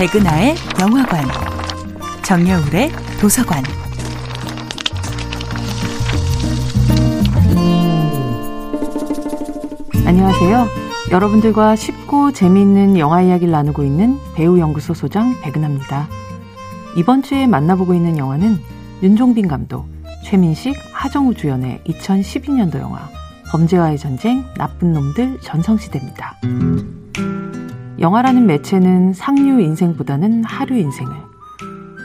백은하의 영화관, 정여울의 도서관. 안녕하세요. 여러분들과 쉽고 재미있는 영화 이야기를 나누고 있는 배우연구소 소장 백은하입니다. 이번 주에 만나보고 있는 영화는 윤종빈 감독, 최민식, 하정우 주연의 2012년도 영화 범죄와의 전쟁, 나쁜 놈들 전성시대입니다. 영화라는 매체는 상류 인생보다는 하류 인생을,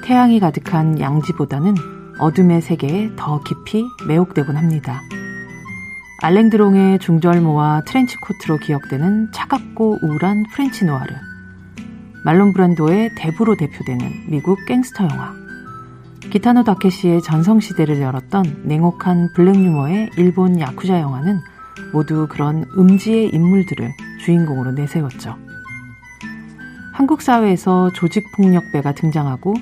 태양이 가득한 양지보다는 어둠의 세계에 더 깊이 매혹되곤 합니다. 알랭 들롱의 중절모와 트렌치코트로 기억되는 차갑고 우울한 French 누아르, 말론 브란도의 대부로 대표되는 미국 갱스터 영화, 기타노 다케시의 전성시대를 열었던 냉혹한 블랙 유머의 일본 야쿠자 영화는 모두 그런 음지의 인물들을 주인공으로 내세웠죠. 한국 사회에서 조직폭력배가 등장하고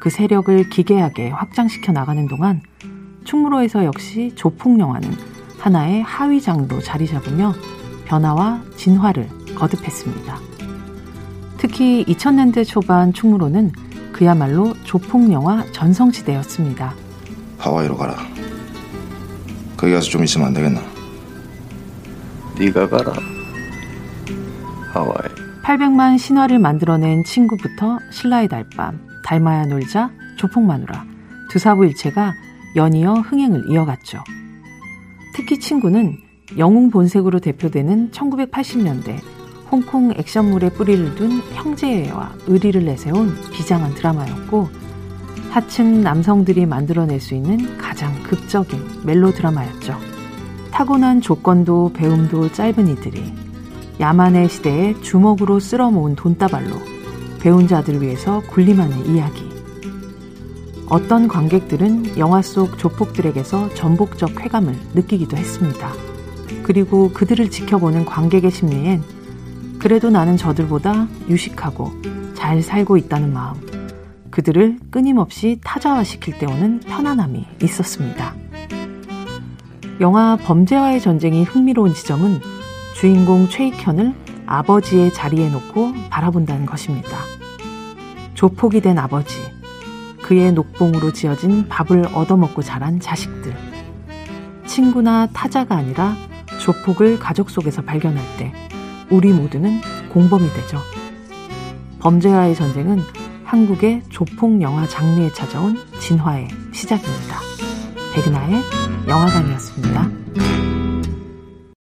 그 세력을 기괴하게 확장시켜 나가는 동안 충무로에서 역시 조폭영화는 하나의 하위장도 자리 잡으며 변화와 진화를 거듭했습니다. 특히 2000년대 초반 충무로는 그야말로 조폭영화 전성시대였습니다. 하와이로 가라. 거기 가서 좀 있으면 안 되겠나? 네가 가라. 하와이. 800만 신화를 만들어낸 친구부터 신라의 달밤, 달마야 놀자, 조폭마누라 두 사부 일체가 연이어 흥행을 이어갔죠. 특히 친구는 영웅 본색으로 대표되는 1980년대 홍콩 액션물에 뿌리를 둔 형제와 의리를 내세운 비장한 드라마였고 하층 남성들이 만들어낼 수 있는 가장 극적인 멜로 드라마였죠. 타고난 조건도 배움도 짧은 이들이 야만의 시대에 주먹으로 쓸어모은 돈다발로 배운 자들을 위해서 군림하는 이야기. 어떤 관객들은 영화 속 조폭들에게서 전복적 쾌감을 느끼기도 했습니다. 그리고 그들을 지켜보는 관객의 심리엔 그래도 나는 저들보다 유식하고 잘 살고 있다는 마음, 그들을 끊임없이 타자화시킬 때 오는 편안함이 있었습니다. 영화 범죄와의 전쟁이 흥미로운 지점은 주인공 최익현을 아버지의 자리에 놓고 바라본다는 것입니다. 조폭이 된 아버지, 그의 녹봉으로 지어진 밥을 얻어먹고 자란 자식들, 친구나 타자가 아니라 조폭을 가족 속에서 발견할 때 우리 모두는 공범이 되죠. 범죄와의 전쟁은 한국의 조폭 영화 장르에 찾아온 진화의 시작입니다. 백은하의 영화관이었습니다.